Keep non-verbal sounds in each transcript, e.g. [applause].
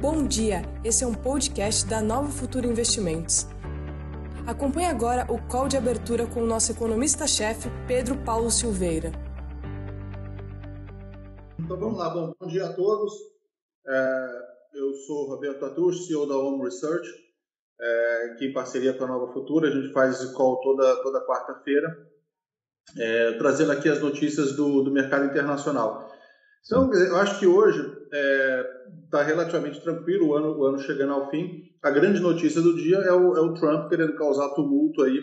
Bom dia, esse é um podcast da Nova Futura Investimentos. Acompanhe agora o call de abertura com o nosso economista-chefe, Pedro Paulo Silveira. Então vamos lá, bom, bom dia a todos. É, eu sou Roberto Atush, CEO da Home Research, é, que em parceria com a Nova Futura, a gente faz esse call toda, toda quarta-feira, é, trazendo aqui as notícias do, do mercado internacional. Então, eu acho que hoje é, tá relativamente tranquilo, o ano, o ano chegando ao fim. A grande notícia do dia é o, é o Trump querendo causar tumulto aí,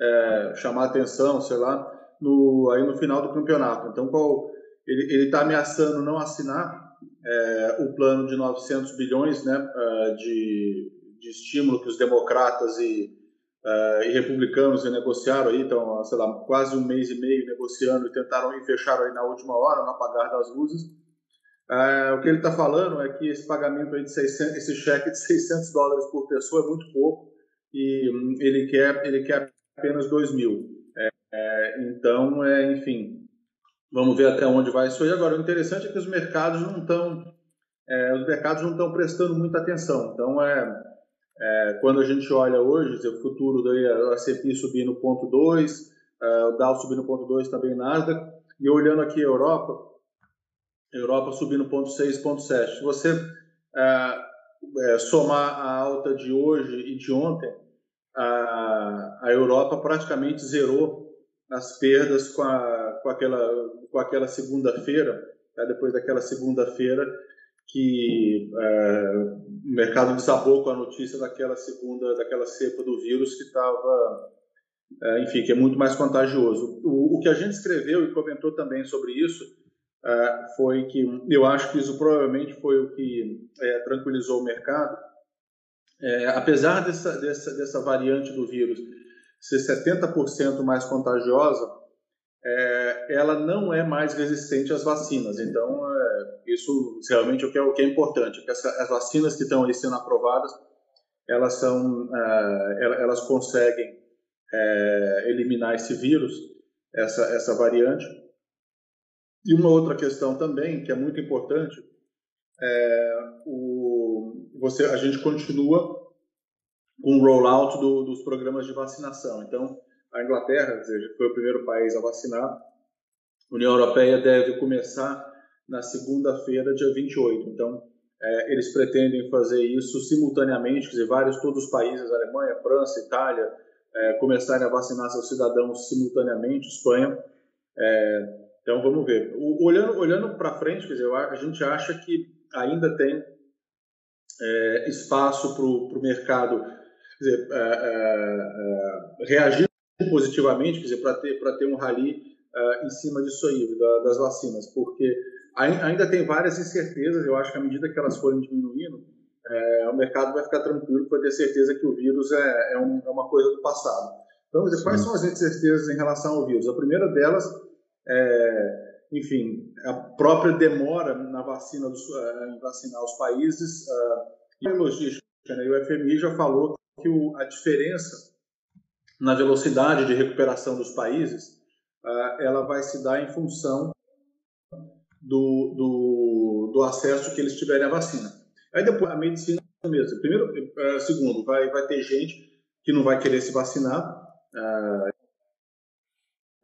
é, chamar atenção, sei lá, no, aí no final do campeonato. Então, qual, ele está ameaçando não assinar é, o plano de 900 bilhões né, é, de, de estímulo que os democratas e, uh, e republicanos negociaram aí, então, sei lá, quase um mês e meio negociando e tentaram e fecharam aí na última hora, no apagar das luzes. Uh, o que ele está falando é que esse pagamento aí de 600, esse cheque de 600 dólares por pessoa é muito pouco e um, ele quer ele quer apenas 2 mil. É, é, então, é, enfim, vamos ver até onde vai isso aí. Agora, o interessante é que os mercados não estão é, os mercados não estão prestando muita atenção. Então, é, é, quando a gente olha hoje, o futuro da S&P subindo 0,2, é, o Dow subindo 0,2 também Nasdaq, e olhando aqui a Europa, Europa subindo 0,6, 0,7. Se você é, é, somar a alta de hoje e de ontem, a, a Europa praticamente zerou as perdas com, a, com aquela, com aquela segunda-feira, tá? depois daquela segunda-feira, que é, o mercado desabou com a notícia daquela segunda, daquela cepa do vírus que estava, é, enfim, que é muito mais contagioso. O, o, que a gente escreveu e comentou também sobre isso é, foi que eu acho que isso provavelmente foi o que é, tranquilizou o mercado. É, apesar dessa, dessa, dessa variante do vírus ser 70% mais contagiosa, é, ela não é mais resistente às vacinas. Então, é, isso realmente é o que é, o que é importante, que essa, as vacinas que estão aí sendo aprovadas, elas são, é, elas conseguem eliminar esse vírus, essa, essa variante. E uma outra questão também, que é muito importante, é o, você, a gente continua com o rollout do, dos programas de vacinação. Então, a Inglaterra, seja, foi o primeiro país a vacinar. A União Europeia deve começar na segunda-feira, dia 28. Então, é, eles pretendem fazer isso simultaneamente, quer dizer, vários, todos os países, Alemanha, França, Itália, é, começarem a vacinar seus cidadãos simultaneamente, Espanha. É, então, vamos ver. O, olhando olhando para frente, quer dizer, a gente acha que ainda tem é, espaço para o mercado dizer, é, é, reagir positivamente, quer dizer, para ter, ter um rally em cima disso aí, da, das vacinas, porque ainda tem várias incertezas, eu acho que à medida que elas forem diminuindo, é, o mercado vai ficar tranquilo para ter certeza que o vírus é, é, um, é uma coisa do passado. Então, dizer, quais são as incertezas em relação ao vírus? A primeira delas é, enfim, a própria demora na vacina dos, em vacinar os países uh, e a logística. Né? E o FMI já falou que o, a diferença na velocidade de recuperação dos países, uh, ela vai se dar em função do, do, do, acesso que eles tiverem à vacina. Aí depois a medicina mesmo. Primeiro, segundo, vai, vai ter gente que não vai querer se vacinar.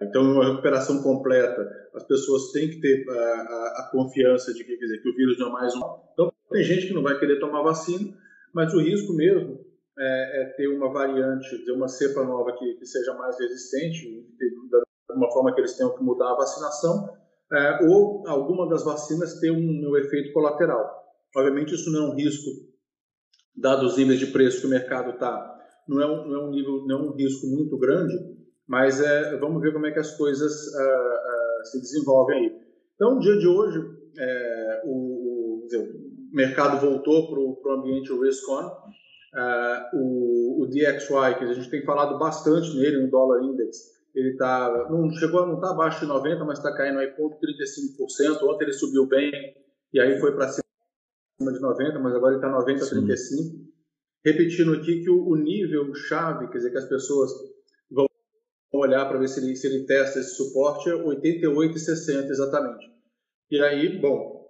Então, uma recuperação completa, as pessoas têm que ter a, a, a confiança de que, dizer, que o vírus não é mais um. Então, tem gente que não vai querer tomar vacina, mas o risco mesmo é, é ter uma variante, ter uma cepa nova que, que seja mais resistente, de uma forma que eles tenham que mudar a vacinação, é, ou alguma das vacinas ter um, um, efeito colateral. Obviamente, isso não é um risco, dado os níveis de preço que o mercado está, não, é um, não é um nível, não é um risco muito grande, mas é, vamos ver como é que as coisas uh, uh, se desenvolvem aí. Então, no dia de hoje, é, o, o, dizer, o, mercado voltou para o ambiente risk-on, Uh, o, o, DXY, que a gente tem falado bastante nele, no dólar index, ele tá, não chegou não está abaixo de 90, mas está caindo aí 0,35%. Ontem ele subiu bem e aí foi para cima de 90, mas agora ele está 90 Sim. 35. Repetindo aqui que o, o, nível chave, quer dizer, que as pessoas olhar para ver se ele, se ele testa esse suporte, é 88,60 exatamente. E aí, bom,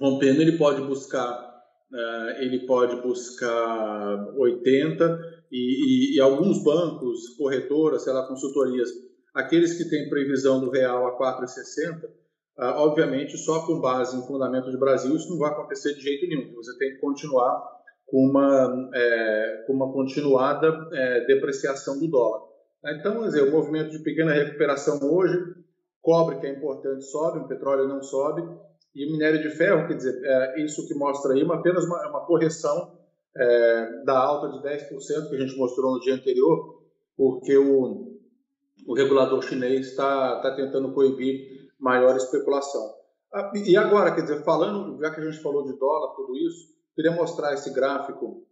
rompendo, ele pode buscar ele pode buscar 80 e, e, e, alguns bancos, corretoras, sei lá, consultorias, aqueles que têm previsão do real a 4,60, obviamente só com base em fundamento de Brasil isso não vai acontecer de jeito nenhum. Você tem que continuar com uma, é, com uma continuada é, depreciação do dólar. Então, dizer, o movimento de pequena recuperação hoje, cobre, que é importante, sobe, o petróleo não sobe, e o minério de ferro, quer dizer, é, isso que mostra aí uma, apenas uma, uma correção é, da alta de 10% que a gente mostrou no dia anterior, porque o, o regulador chinês está tá tentando coibir maior especulação. Ah, e agora, quer dizer, falando, já que a gente falou de dólar, tudo isso, queria mostrar esse gráfico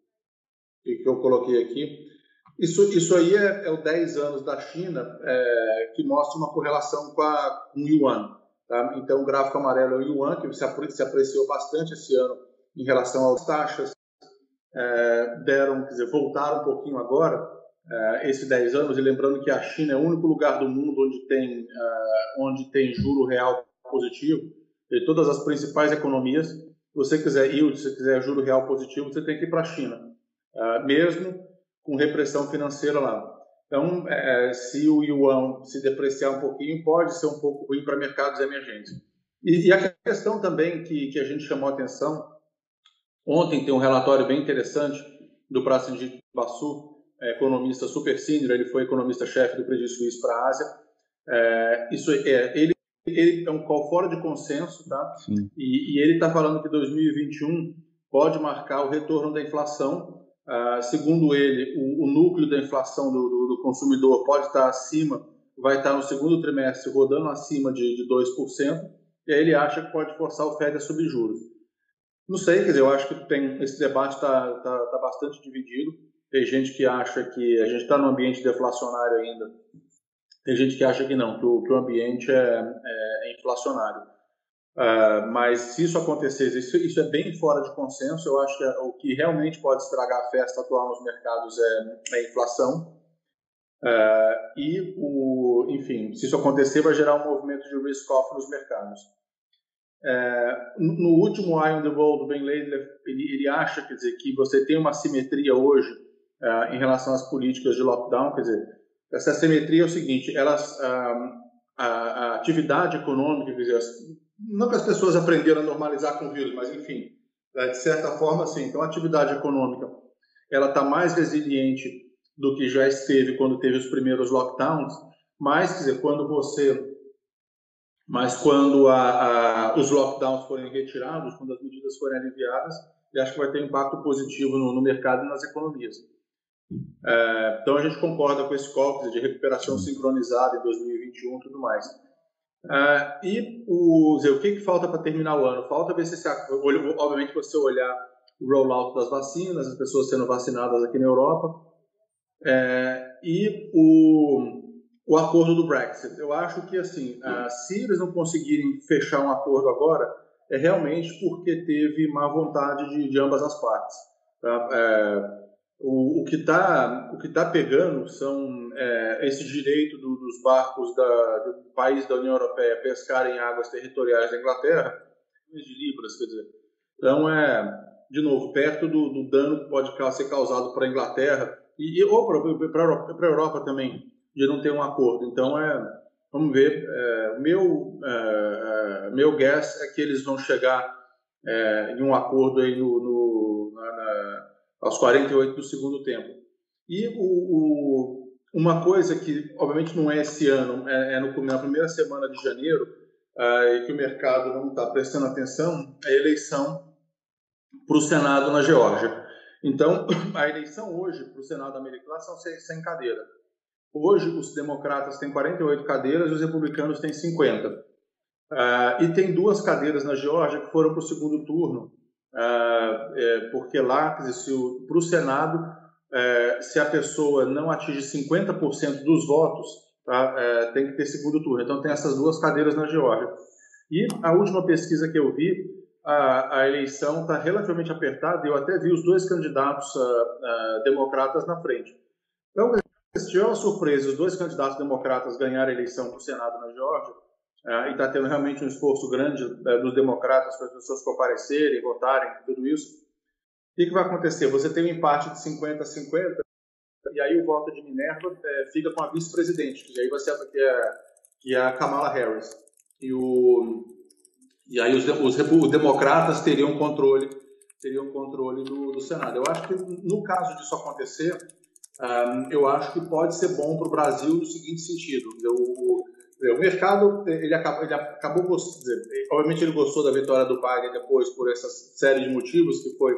que eu coloquei aqui. Isso, isso aí é, é o 10 anos da China, é, que mostra uma correlação com, a, com o Yuan. Tá? Então, o gráfico amarelo é o Yuan, que se, apreciou bastante esse ano em relação às taxas. É, deram, quer dizer, voltaram um pouquinho agora, é, esses 10 anos, e lembrando que a China é o único lugar do mundo onde tem, é, onde tem juro real positivo, e todas as principais economias, se você quiser yield, se você quiser juro real positivo, você tem que ir para a China, é, mesmo com repressão financeira lá. Então, é, se o yuan se depreciar um pouquinho, pode ser um pouco ruim para mercados emergentes. E, e, a questão também que, que a gente chamou a atenção, ontem tem um relatório bem interessante do Prasenjit Basu, é, economista super senior, ele foi economista-chefe do Credit Suisse para a Ásia. É, isso é, ele, ele é um call fora de consenso, tá? E, e, ele está falando que 2021 pode marcar o retorno da inflação Uh, segundo ele, o, o, núcleo da inflação do, do, do, consumidor pode estar acima, vai estar no segundo trimestre rodando acima de, de 2%, e aí ele acha que pode forçar o Fed a subir juros. Não sei, quer dizer, eu acho que tem, esse debate está tá, tá bastante dividido. Tem gente que acha que a gente está num ambiente deflacionário ainda, tem gente que acha que não, que o, que o ambiente é, é, é inflacionário. Uh, mas se isso acontecer, isso, isso, é bem fora de consenso. Eu acho que é, o que realmente pode estragar a festa atual nos mercados é, é a inflação. Uh, e, o, enfim, se isso acontecer, vai gerar um movimento de risk-off nos mercados. Uh, no último Eye on the Wall do Ben Laidler, ele, ele, acha quer dizer, que você tem uma simetria hoje em relação às políticas de lockdown. Quer dizer, essa simetria é o seguinte: elas, a, a atividade econômica, quer dizer, não que as pessoas aprenderam a normalizar com o vírus, mas enfim, é, de certa forma, sim. Então, a atividade econômica ela está mais resiliente do que já esteve quando teve os primeiros lockdowns, mas, quer dizer, quando você mas quando a, a, os lockdowns forem retirados, quando as medidas forem aliviadas, eu acho que vai ter um impacto positivo no, no mercado e nas economias. É, então a gente concorda com esse cálculo de recuperação sincronizada em 2021 e tudo mais. Uh, e o, dizer, o que, que falta para terminar o ano? Falta ver se, se obviamente, você olhar o rollout das vacinas, as pessoas sendo vacinadas aqui na Europa, é, e o, o acordo do Brexit. Eu acho que, assim, uh, se eles não conseguirem fechar um acordo agora, é realmente porque teve má vontade de, de ambas as partes. Tá? É, o, o, que está tá pegando são é, esse direito do, dos barcos da, do país da União Europeia pescarem águas territoriais da Inglaterra, de libras, quer dizer. Então é, de novo, perto do, do dano que pode ser causado para a Inglaterra e, ou para a Europa também, de não ter um acordo. Então é, vamos ver. É, meu é, é, meu guess é que eles vão chegar é, em um acordo aí no, no aos 48 do segundo tempo. E o, o, uma coisa que, obviamente, não é esse ano, é, é no, na primeira semana de janeiro, uh, e que o mercado não está prestando atenção, é a eleição para o Senado na Geórgia. Então, [clears throat] a eleição hoje para o Senado americano são 100 cadeiras. Hoje, os democratas têm 48 cadeiras e os republicanos têm 50. Uh, ah, e tem duas cadeiras na Geórgia que foram para o segundo turno, porque lá, para o Senado, é, se a pessoa não atinge 50% dos votos, tá, é, tem que ter segundo turno. Então, tem essas duas cadeiras na Geórgia. E a última pesquisa que eu vi, a, eleição está relativamente apertada, eu até vi os dois candidatos uh, uh, democratas na frente. Então, se tiver uma surpresa, os dois candidatos democratas ganharem a eleição para o Senado na Geórgia, é, e está tendo realmente um esforço grande é, dos democratas para as pessoas comparecerem, votarem, tudo isso. que, que vai acontecer? Você tem um empate de 50 a 50, e aí o voto de Minerva é, fica com a vice-presidente, que aí vai ser que é, que é a Kamala Harris. E, o, e aí os, os, os democratas teriam controle teriam controle do, do, Senado. Eu acho que no caso disso acontecer, um, eu acho que pode ser bom para o Brasil no seguinte sentido: o, o, mercado ele acabou, ele acabou obviamente ele gostou da vitória do Biden depois por essa série de motivos que foi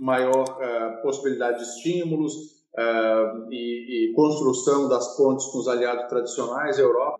maior uh, possibilidade de estímulos uh, e, e, construção das pontes com os aliados tradicionais, Europa.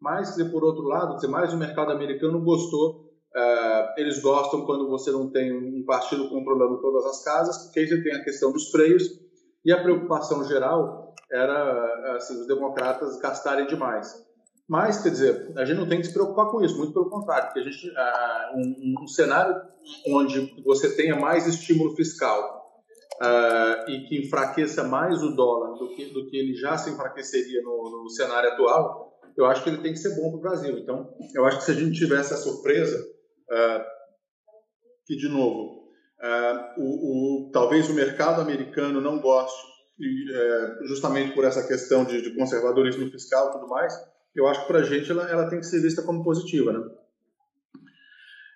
Mas, por outro lado, mais o mercado americano gostou. Uh, eles gostam quando você não tem um partido controlando todas as casas, porque aí você tem a questão dos freios e a preocupação geral era assim, os democratas gastarem demais. Mas, quer dizer, a gente não tem que se preocupar com isso, muito pelo contrário, porque a gente, uh, um, um, cenário onde você tenha mais estímulo fiscal uh, e que enfraqueça mais o dólar do que, do que ele já se enfraqueceria no, no cenário atual, eu acho que ele tem que ser bom para o Brasil. Então, eu acho que se a gente tivesse a surpresa, uh, que, de novo, o, o, talvez o mercado americano não goste, e, justamente por essa questão de, de conservadorismo fiscal e tudo mais, eu acho que para a gente ela, ela, tem que ser vista como positiva, né?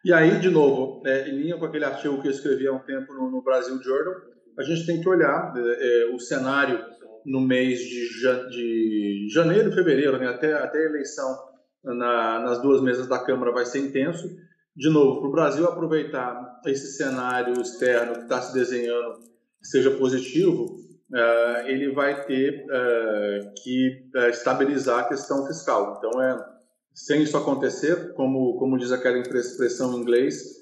E aí, de novo, é, em linha com aquele artigo que eu escrevi há um tempo no, no Brasil Journal, a gente tem que olhar é, é o cenário no mês de, de janeiro, fevereiro, né? até, até a eleição na, nas duas mesas da Câmara vai ser intenso. De novo, para o Brasil aproveitar esse cenário externo que está se desenhando, seja positivo, uh, ele vai ter uh, que uh, estabilizar a questão fiscal. Então, é, sem isso acontecer, como, como diz aquela expressão em inglês,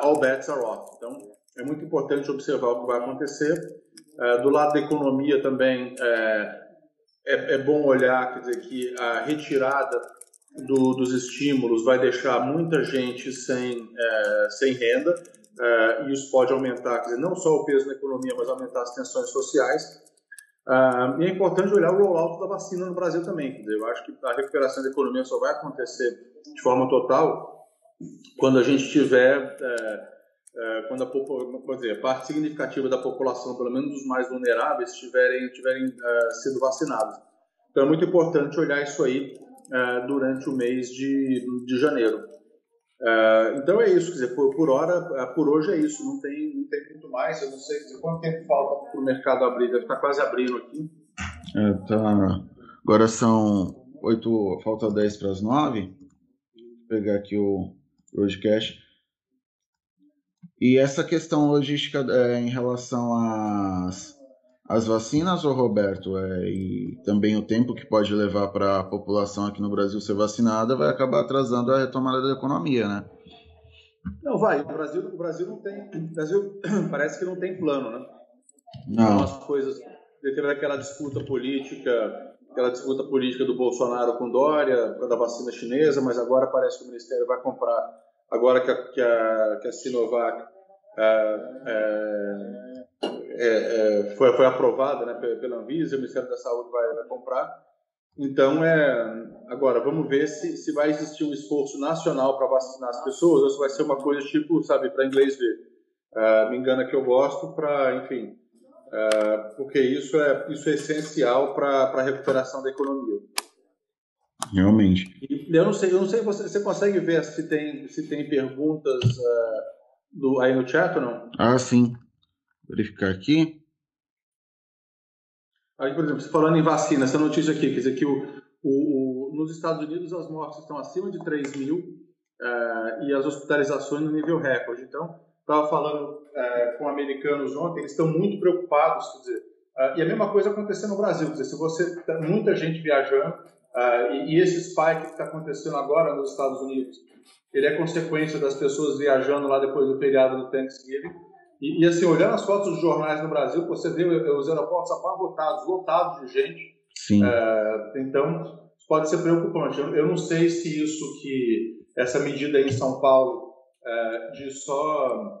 all bets are off. Então, é muito importante observar o que vai acontecer. do lado da economia também, é, é, bom olhar, quer dizer, que a retirada do, dos estímulos vai deixar muita gente sem, sem renda uh, e isso pode aumentar, quer dizer, não só o peso na economia, mas aumentar as tensões sociais. Uh, e é importante olhar o rollout da vacina no Brasil também. Quer dizer, eu acho que a recuperação da economia só vai acontecer de forma total quando a gente tiver, uh, quando a, dizer, parte significativa da população, pelo menos os mais vulneráveis, tiverem, tiverem sido vacinados. Então é muito importante olhar isso aí durante o mês de, de janeiro. Uh, então é isso, quer dizer, por, por, hora, ah, por hoje é isso, não tem, não tem muito mais. Eu não sei dizer, quanto tempo falta para o mercado abrir, deve estar quase abrindo aqui. É, tá. Agora são 8, falta 10 para as 9. Vou pegar aqui o podcast. E essa questão logística é, em relação às as vacinas, ô Roberto, é, e também o tempo que pode levar para a população aqui no Brasil ser vacinada vai acabar atrasando a retomada da economia, né? Não, vai. O Brasil, o Brasil não tem. O Brasil [clears throat] parece que não tem plano, né? Não. Então, as coisas. Teve aquela disputa política, aquela disputa política do Bolsonaro com Dória, da vacina chinesa, mas agora parece que o Ministério vai comprar, agora que a, que a, que a Sinovac. É, é, é, é, foi, foi aprovada né, pela Anvisa, o Ministério da Saúde vai, vai, comprar. Então, é, agora, vamos ver se, se vai existir um esforço nacional para vacinar as pessoas ou se vai ser uma coisa tipo, sabe, para inglês ver. Uh, me engana que eu gosto, para, enfim, uh, porque isso é, isso é essencial para a recuperação da economia. Realmente. E eu não sei, eu não sei, você, você consegue ver se tem, se tem perguntas uh, do, aí no chat ou não? Ah, sim verificar aqui. Aí, por exemplo, falando em vacina, essa notícia aqui, quer dizer que o, o, o nos Estados Unidos as mortes estão acima de 3 mil uh, e as hospitalizações no nível recorde. Então, estava falando uh, com americanos ontem, eles estão muito preocupados, quer dizer, uh, e a mesma coisa acontecendo no Brasil, quer dizer, se você tem muita gente viajando e, e esse spike que está acontecendo agora nos Estados Unidos, ele é consequência das pessoas viajando lá depois do feriado do Thanksgiving, e, e, assim, olhando as fotos dos jornais no Brasil, você vê os aeroportos abarrotados, lotados de gente. Sim. É, então, pode ser preocupante. Eu, eu, não sei se isso que essa medida em São Paulo é, de só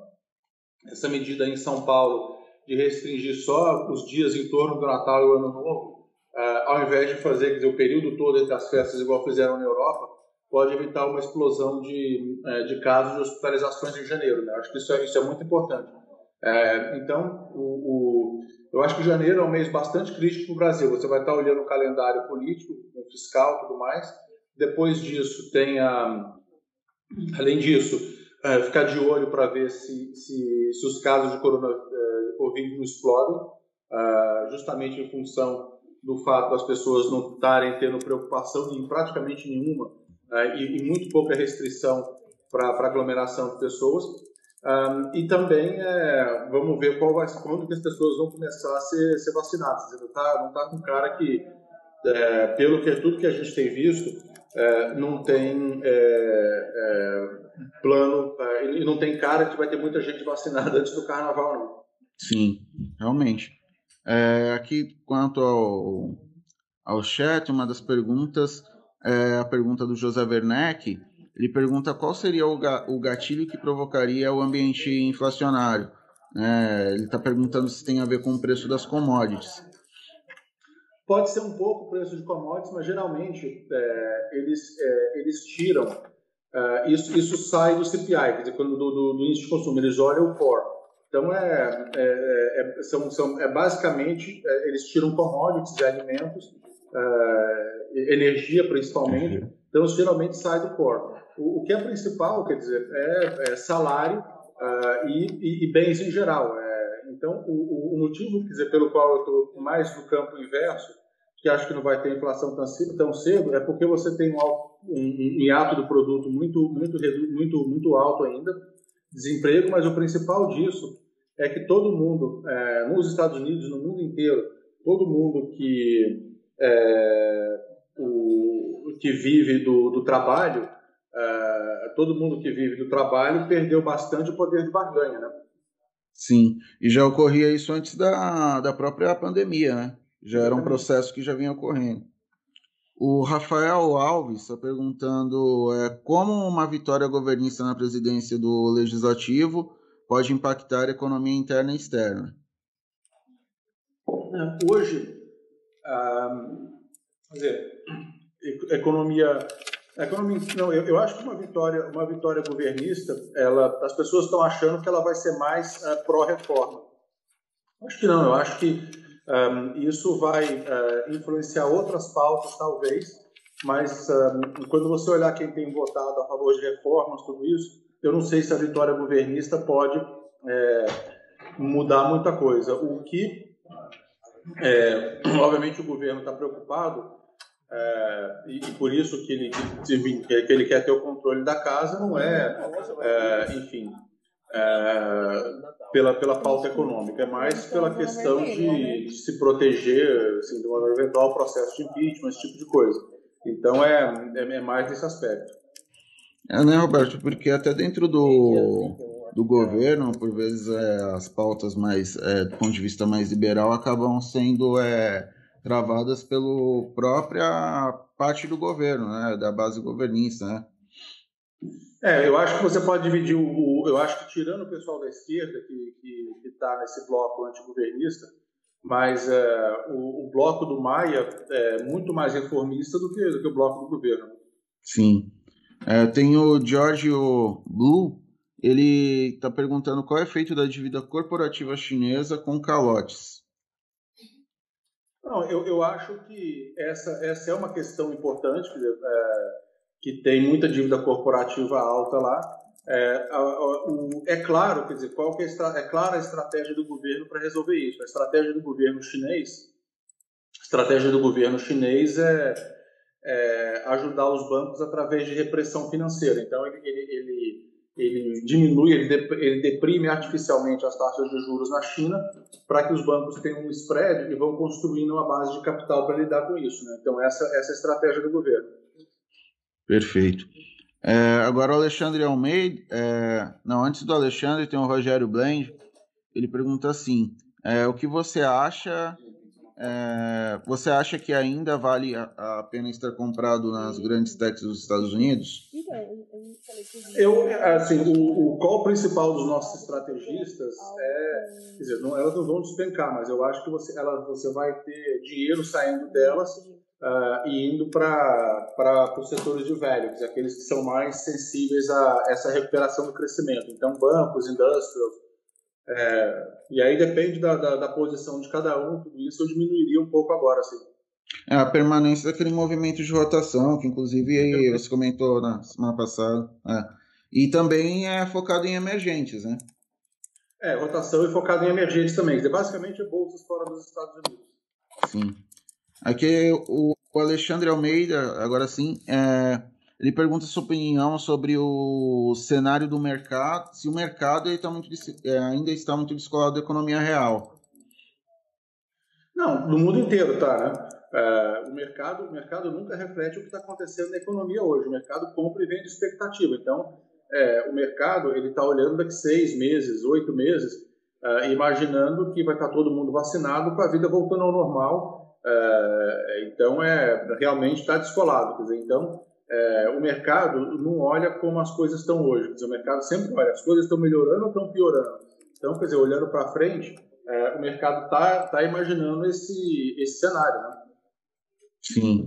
essa medida em São Paulo de restringir só os dias em torno do Natal e o Ano Novo, é, ao invés de fazer dizer, o período todo entre as festas igual fizeram na Europa, pode evitar uma explosão de, é, de casos de hospitalizações em janeiro. Né? Acho que isso é, isso é muito importante. É, então, o, o, eu acho que janeiro é um mês bastante crítico para o Brasil. Você vai estar olhando o calendário político, fiscal e tudo mais. Depois disso, tem a. Além disso, é, ficar de olho para ver se, se, se, os casos de, corona, é, de não explodem, é, justamente em função do fato das pessoas não estarem tendo preocupação em praticamente nenhuma uh, e, e, muito pouca restrição para aglomeração de pessoas. Um, e também é, vamos ver qual vai, quando que as pessoas vão começar a ser, ser vacinadas. Não está não tá com cara que, é, pelo que tudo que a gente tem visto, é, não tem plano e não tem cara que vai ter muita gente vacinada [laughs] antes do carnaval, não. Sim, realmente. aqui, quanto ao, ao chat, uma das perguntas é, a pergunta do José Werneck. Ele pergunta qual seria o, ga o gatilho que provocaria o ambiente inflacionário. É, ele está perguntando se tem a ver com o preço das commodities. Pode ser um pouco o preço de commodities, mas geralmente é, eles, é, eles tiram. É, isso, isso sai do CPI, quer dizer, quando, do, do, do índice de consumo, eles olham o core. Então, é, é, é, são, são, é basicamente, é, eles tiram commodities e alimentos uh, energia principalmente, então geralmente sai do core. O, o, que é principal, quer dizer, é, é salário uh, e, e, e, bens em geral. É, então, o, o, motivo, quer dizer, pelo qual eu estou mais no campo inverso, que acho que não vai ter inflação tão tão cedo é porque você tem um, um, um hiato do produto muito, muito, muito, muito alto ainda, desemprego, mas o principal disso é que todo mundo, é, nos Estados Unidos, no mundo inteiro, todo mundo que é, o, que vive do, do trabalho, é, todo mundo que vive do trabalho perdeu bastante o poder de barganha, né? Sim, e já ocorria isso antes da, da própria pandemia, né? Já era um processo que já vinha ocorrendo. O Rafael Alves está perguntando é, como uma vitória governista na presidência do Legislativo pode impactar a economia interna e externa. É, hoje, quer dizer, economia economia não eu, eu, acho que uma vitória uma vitória governista ela as pessoas estão achando que ela vai ser mais uh, pró reforma acho que não eu acho que um, isso vai uh, influenciar outras pautas talvez mas um, quando você olhar quem tem votado a favor de reformas tudo isso eu não sei se a vitória governista pode é, mudar muita coisa. O que é, obviamente o governo está preocupado é, e, e, por isso que ele, que, ele quer ter o controle da casa não é, é enfim, é, pela, pela pauta econômica, é mais pela questão de, de se proteger assim, de um eventual processo de impeachment, esse tipo de coisa. Então é, é, é mais nesse aspecto. É, né, Roberto? Porque até dentro do do governo, por vezes é, as pautas mais, é, do ponto de vista mais liberal, acabam sendo é, travadas pela própria parte do governo, né, da base governista, né? É, eu acho que você pode dividir o, eu acho que tirando o pessoal da esquerda que está nesse bloco antigovernista, mas é, o, o, bloco do Maia é muito mais reformista do que, do que o bloco do governo. Sim. É, tem o Giorgio Blue, ele está perguntando qual é o efeito da dívida corporativa chinesa com calotes. Não, eu, eu acho que essa, essa é uma questão importante, é, que tem muita dívida corporativa alta lá. É, a, a, o, é claro, quer dizer, qual que é, é clara a estratégia do governo para resolver isso. A estratégia do governo chinês, estratégia do governo chinês é, é ajudar os bancos através de repressão financeira. Então ele, ele, ele ele diminui, ele, ele deprime artificialmente as taxas de juros na China para que os bancos tenham um spread e vão construindo uma base de capital para lidar com isso. Né? Então, essa, essa é a estratégia do governo. Perfeito. É, agora o Alexandre Almeida, é, não, antes do Alexandre tem o Rogério Blend, ele pergunta assim, é, o que você acha é, você acha que ainda vale a, a, pena estar comprado nas grandes techs dos Estados Unidos? Eu, assim, o, o call principal dos nossos estrategistas é, quer dizer, não, elas não vão despencar, mas eu acho que você, ela, você vai ter dinheiro saindo delas uh, e indo para os setores de velhos, aqueles que são mais sensíveis a essa recuperação do crescimento. Então, bancos, industrials, é, e aí depende da, da, da, posição de cada um, tudo isso eu diminuiria um pouco agora, assim. É, a permanência daquele movimento de rotação, que inclusive você comentou na semana passada. É. E também é focado em emergentes, né? É, rotação e focado em emergentes também. Basicamente, bolsas fora dos Estados Unidos. Sim. Aqui o Alexandre Almeida, agora sim, é, ele pergunta sua opinião sobre o cenário do mercado, se o mercado está muito, é, ainda está muito descolado da economia real. Não, no mundo inteiro, tá, né? É, o, mercado, o mercado nunca reflete o que está acontecendo na economia hoje. O mercado compra e vende expectativa. Então, é, o mercado ele está olhando daqui seis meses, oito meses, é, imaginando que vai estar tá todo mundo vacinado com a vida voltando ao normal. Então, é realmente está descolado. Quer dizer, então, é, o mercado não olha como as coisas estão hoje. Dizer, o mercado sempre olha, as coisas estão melhorando ou estão piorando. Então, quer dizer, olhando para frente, é, o mercado está tá imaginando esse, esse cenário. Né? Sim.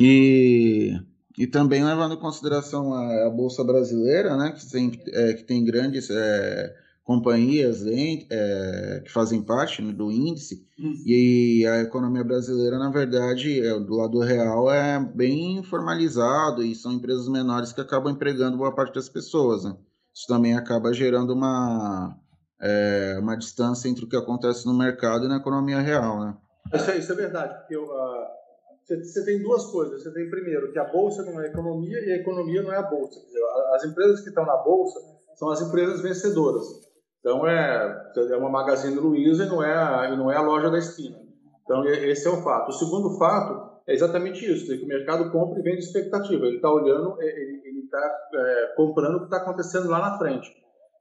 E e também levando em consideração a, a Bolsa Brasileira, né, que tem, é, que tem grandes é, companhias é, que fazem parte né, do índice, uhum. e a economia brasileira, na verdade, é, do lado real, é bem formalizado e são empresas menores que acabam empregando boa parte das pessoas. Né? Isso também acaba gerando uma, é, uma distância entre o que acontece no mercado e na economia real. Né? Isso, é, isso é verdade, porque eu, uh você tem duas coisas. Você tem, primeiro, que a bolsa não é a economia e a economia não é a bolsa. Dizer, as empresas que estão na bolsa são as empresas vencedoras. Então, é, é uma Magazine Luiza e não, é a, não é a loja da esquina. Então, esse é o fato. O segundo fato é exatamente isso: que o mercado compra e vende expectativa. Ele está olhando, é, ele está é, comprando o que está acontecendo lá na frente.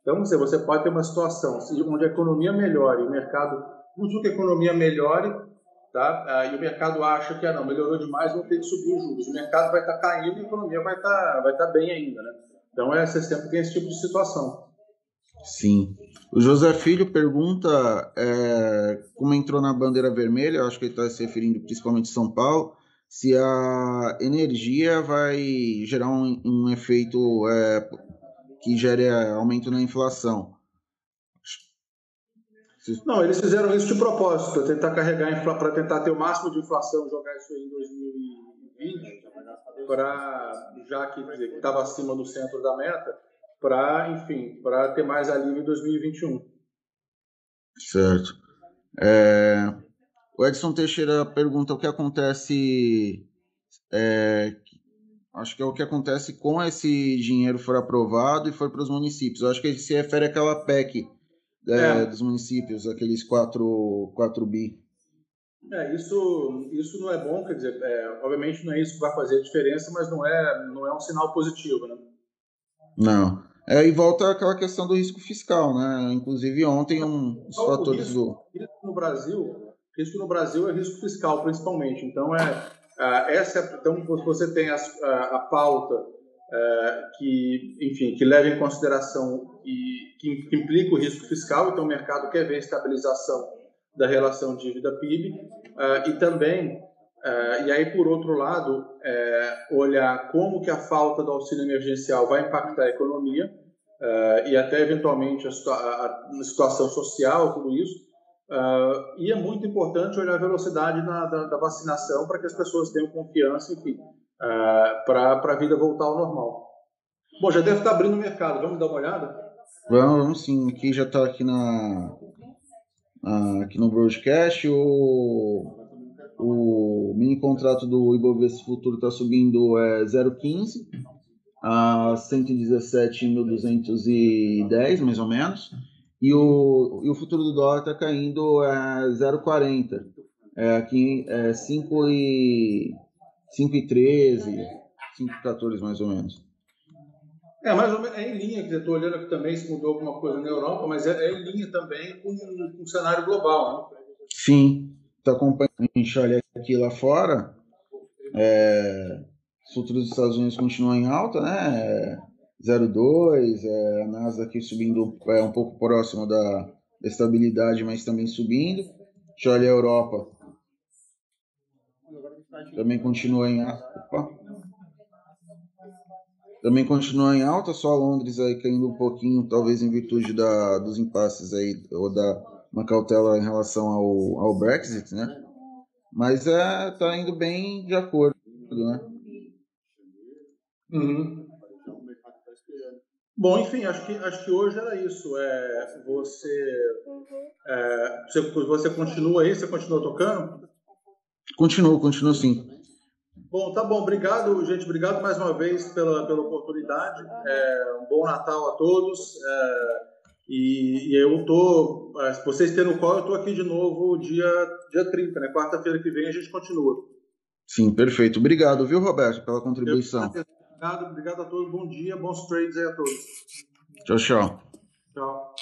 Então, você, você pode ter uma situação onde a economia melhore, o mercado, tudo que a economia melhore, tá? Ah, e o mercado acha que ah, não, melhorou demais, vão ter que subir os juros. O mercado vai estar tá caindo a economia vai estar tá, vai tá bem ainda, né? Então, é, você sempre tem esse tipo de situação. Sim. O José Filho pergunta é, como entrou na bandeira vermelha, acho que ele está se referindo principalmente a São Paulo, se a energia vai gerar um, um efeito é, que gere aumento na inflação. Não, eles fizeram isso de propósito, para tentar carregar, para tentar ter o máximo de inflação, jogar isso aí em 2020, para já que estava acima do centro da meta, para, enfim, para ter mais alívio em 2021. Certo. É, o Edson Teixeira pergunta o que acontece, é, acho que é o que acontece com esse dinheiro for aprovado e for para os municípios. Eu acho que ele se refere àquela PEC é, é. dos municípios, aqueles 4, 4 bi. É, isso, isso não é bom, quer dizer, é, obviamente não é isso que vai fazer a diferença, mas não é, não é um sinal positivo, né? Não. É, e volta aquela questão do risco fiscal, né? Inclusive ontem um dos fatores risco, do... Risco no Brasil, risco no Brasil é risco fiscal, principalmente. Então, é, é essa, é, então você tem a, a, a pauta é, que, enfim, que leva em consideração e que, que implica o risco fiscal, então o mercado quer ver a estabilização da relação dívida-PIB é, e também, é, e aí por outro lado, olhar como que a falta do auxílio emergencial vai impactar a economia e até eventualmente a, a, situação social, tudo isso, Uh, e é muito importante olhar a velocidade na, da, da, vacinação para que as pessoas tenham confiança, enfim, uh, é, para a vida voltar ao normal. Bom, já deve estar abrindo o mercado, vamos dar uma olhada? Vamos, vamos sim. Aqui já está aqui na aqui no broadcast o o mini contrato do Ibovespa Futuro está subindo é 0,15 a 117.210 mais ou menos e o, e o futuro do dólar está caindo é 0,40 é, aqui é 5 e 5,13, 5,14 mais ou menos. É, mais ou menos, é em linha, que eu estou olhando aqui também se mudou alguma coisa na Europa, mas é, é em linha também com, com o cenário global, né? Sim, está acompanhando a gente olha aqui lá fora, é, os futuros dos Estados Unidos continuam em alta, né? 0,2, é, a NASA aqui subindo é, um pouco próximo da, da estabilidade, mas também subindo. A gente olha a Europa, também continua em opa, também continua em alta, só Londres aí caindo um pouquinho, talvez em virtude da, dos impasses aí, ou da uma cautela em relação ao, ao Brexit, né? Mas é, tá indo bem de acordo, né? Uhum. Bom, enfim, acho que, acho que hoje era isso. É, você, é, você, você continua aí? Você continua tocando? Continuo, continuo sim. Bom, tá bom. Obrigado, gente. Obrigado mais uma vez pela, pela oportunidade. É, um bom Natal a todos. É, e, e, eu tô, é, se vocês terem o qual, eu tô aqui de novo dia, dia 30, né? Quarta-feira que vem a gente continua. Sim, perfeito. Obrigado, viu, Roberto, pela contribuição. Obrigado, obrigado a todos. Bom dia, bons trades aí a todos. Tchau, tchau. Tchau.